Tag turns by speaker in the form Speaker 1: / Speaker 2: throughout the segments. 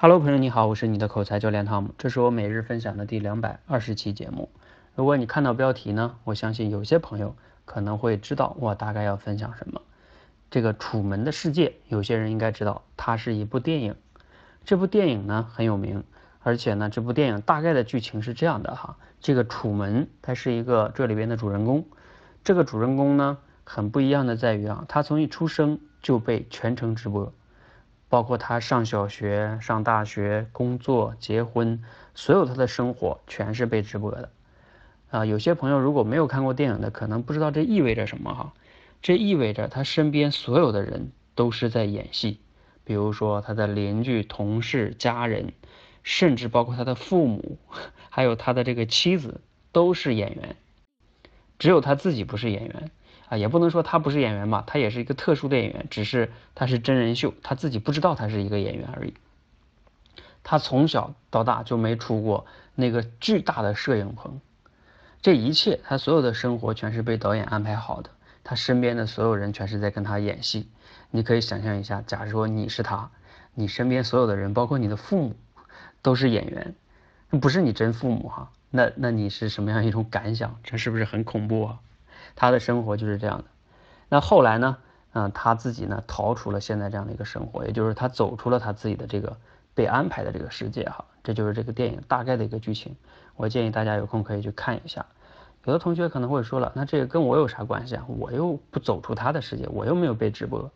Speaker 1: Hello，朋友你好，我是你的口才教练汤姆，这是我每日分享的第两百二十期节目。如果你看到标题呢，我相信有些朋友可能会知道我大概要分享什么。这个《楚门的世界》，有些人应该知道，它是一部电影。这部电影呢很有名，而且呢，这部电影大概的剧情是这样的哈。这个楚门他是一个这里边的主人公，这个主人公呢很不一样的在于啊，他从一出生就被全程直播。包括他上小学、上大学、工作、结婚，所有他的生活全是被直播的。啊，有些朋友如果没有看过电影的，可能不知道这意味着什么哈。这意味着他身边所有的人都是在演戏，比如说他的邻居、同事、家人，甚至包括他的父母，还有他的这个妻子都是演员，只有他自己不是演员。啊，也不能说他不是演员吧，他也是一个特殊的演员，只是他是真人秀，他自己不知道他是一个演员而已。他从小到大就没出过那个巨大的摄影棚，这一切他所有的生活全是被导演安排好的，他身边的所有人全是在跟他演戏。你可以想象一下，假如说你是他，你身边所有的人，包括你的父母，都是演员，不是你真父母哈，那那你是什么样一种感想？这是不是很恐怖啊？他的生活就是这样的，那后来呢？嗯，他自己呢逃出了现在这样的一个生活，也就是他走出了他自己的这个被安排的这个世界哈。这就是这个电影大概的一个剧情。我建议大家有空可以去看一下。有的同学可能会说了，那这个跟我有啥关系啊？我又不走出他的世界，我又没有被直播。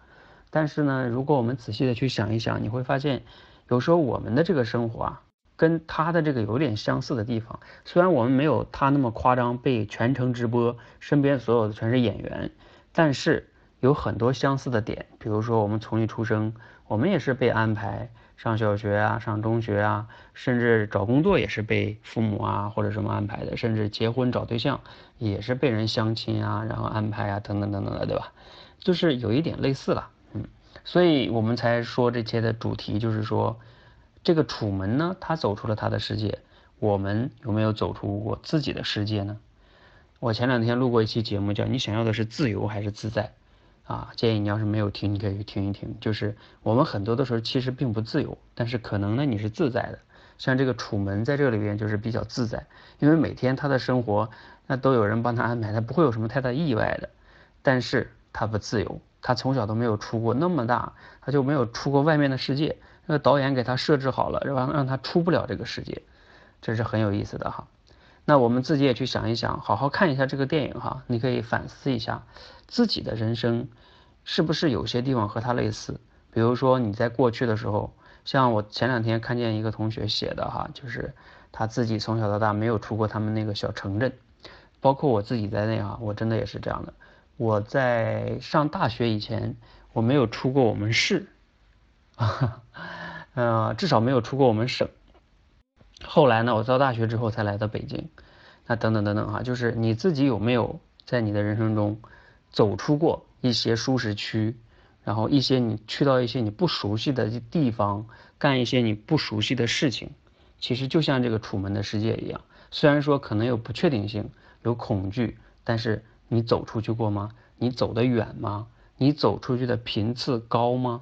Speaker 1: 但是呢，如果我们仔细的去想一想，你会发现，有时候我们的这个生活啊。跟他的这个有点相似的地方，虽然我们没有他那么夸张，被全程直播，身边所有的全是演员，但是有很多相似的点。比如说，我们从一出生，我们也是被安排上小学啊，上中学啊，甚至找工作也是被父母啊或者什么安排的，甚至结婚找对象也是被人相亲啊，然后安排啊，等等等等的，对吧？就是有一点类似了，嗯，所以我们才说这些的主题就是说。这个楚门呢，他走出了他的世界，我们有没有走出过自己的世界呢？我前两天录过一期节目，叫“你想要的是自由还是自在”，啊，建议你要是没有听，你可以去听一听。就是我们很多的时候其实并不自由，但是可能呢你是自在的。像这个楚门在这里边就是比较自在，因为每天他的生活那都有人帮他安排，他不会有什么太大意外的。但是他不自由，他从小都没有出过那么大，他就没有出过外面的世界。那个导演给他设置好了，让让他出不了这个世界，这是很有意思的哈。那我们自己也去想一想，好好看一下这个电影哈，你可以反思一下自己的人生是不是有些地方和他类似。比如说你在过去的时候，像我前两天看见一个同学写的哈，就是他自己从小到大没有出过他们那个小城镇，包括我自己在内啊，我真的也是这样的。我在上大学以前，我没有出过我们市。啊，呃，至少没有出过我们省。后来呢，我到大学之后才来到北京。那等等等等哈，就是你自己有没有在你的人生中走出过一些舒适区，然后一些你去到一些你不熟悉的地方，干一些你不熟悉的事情。其实就像这个楚门的世界一样，虽然说可能有不确定性，有恐惧，但是你走出去过吗？你走得远吗？你走出去的频次高吗？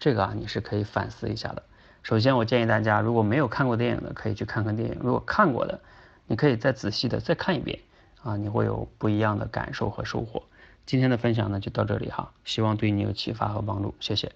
Speaker 1: 这个啊，你是可以反思一下的。首先，我建议大家，如果没有看过电影的，可以去看看电影；如果看过的，你可以再仔细的再看一遍啊，你会有不一样的感受和收获。今天的分享呢，就到这里哈，希望对你有启发和帮助，谢谢。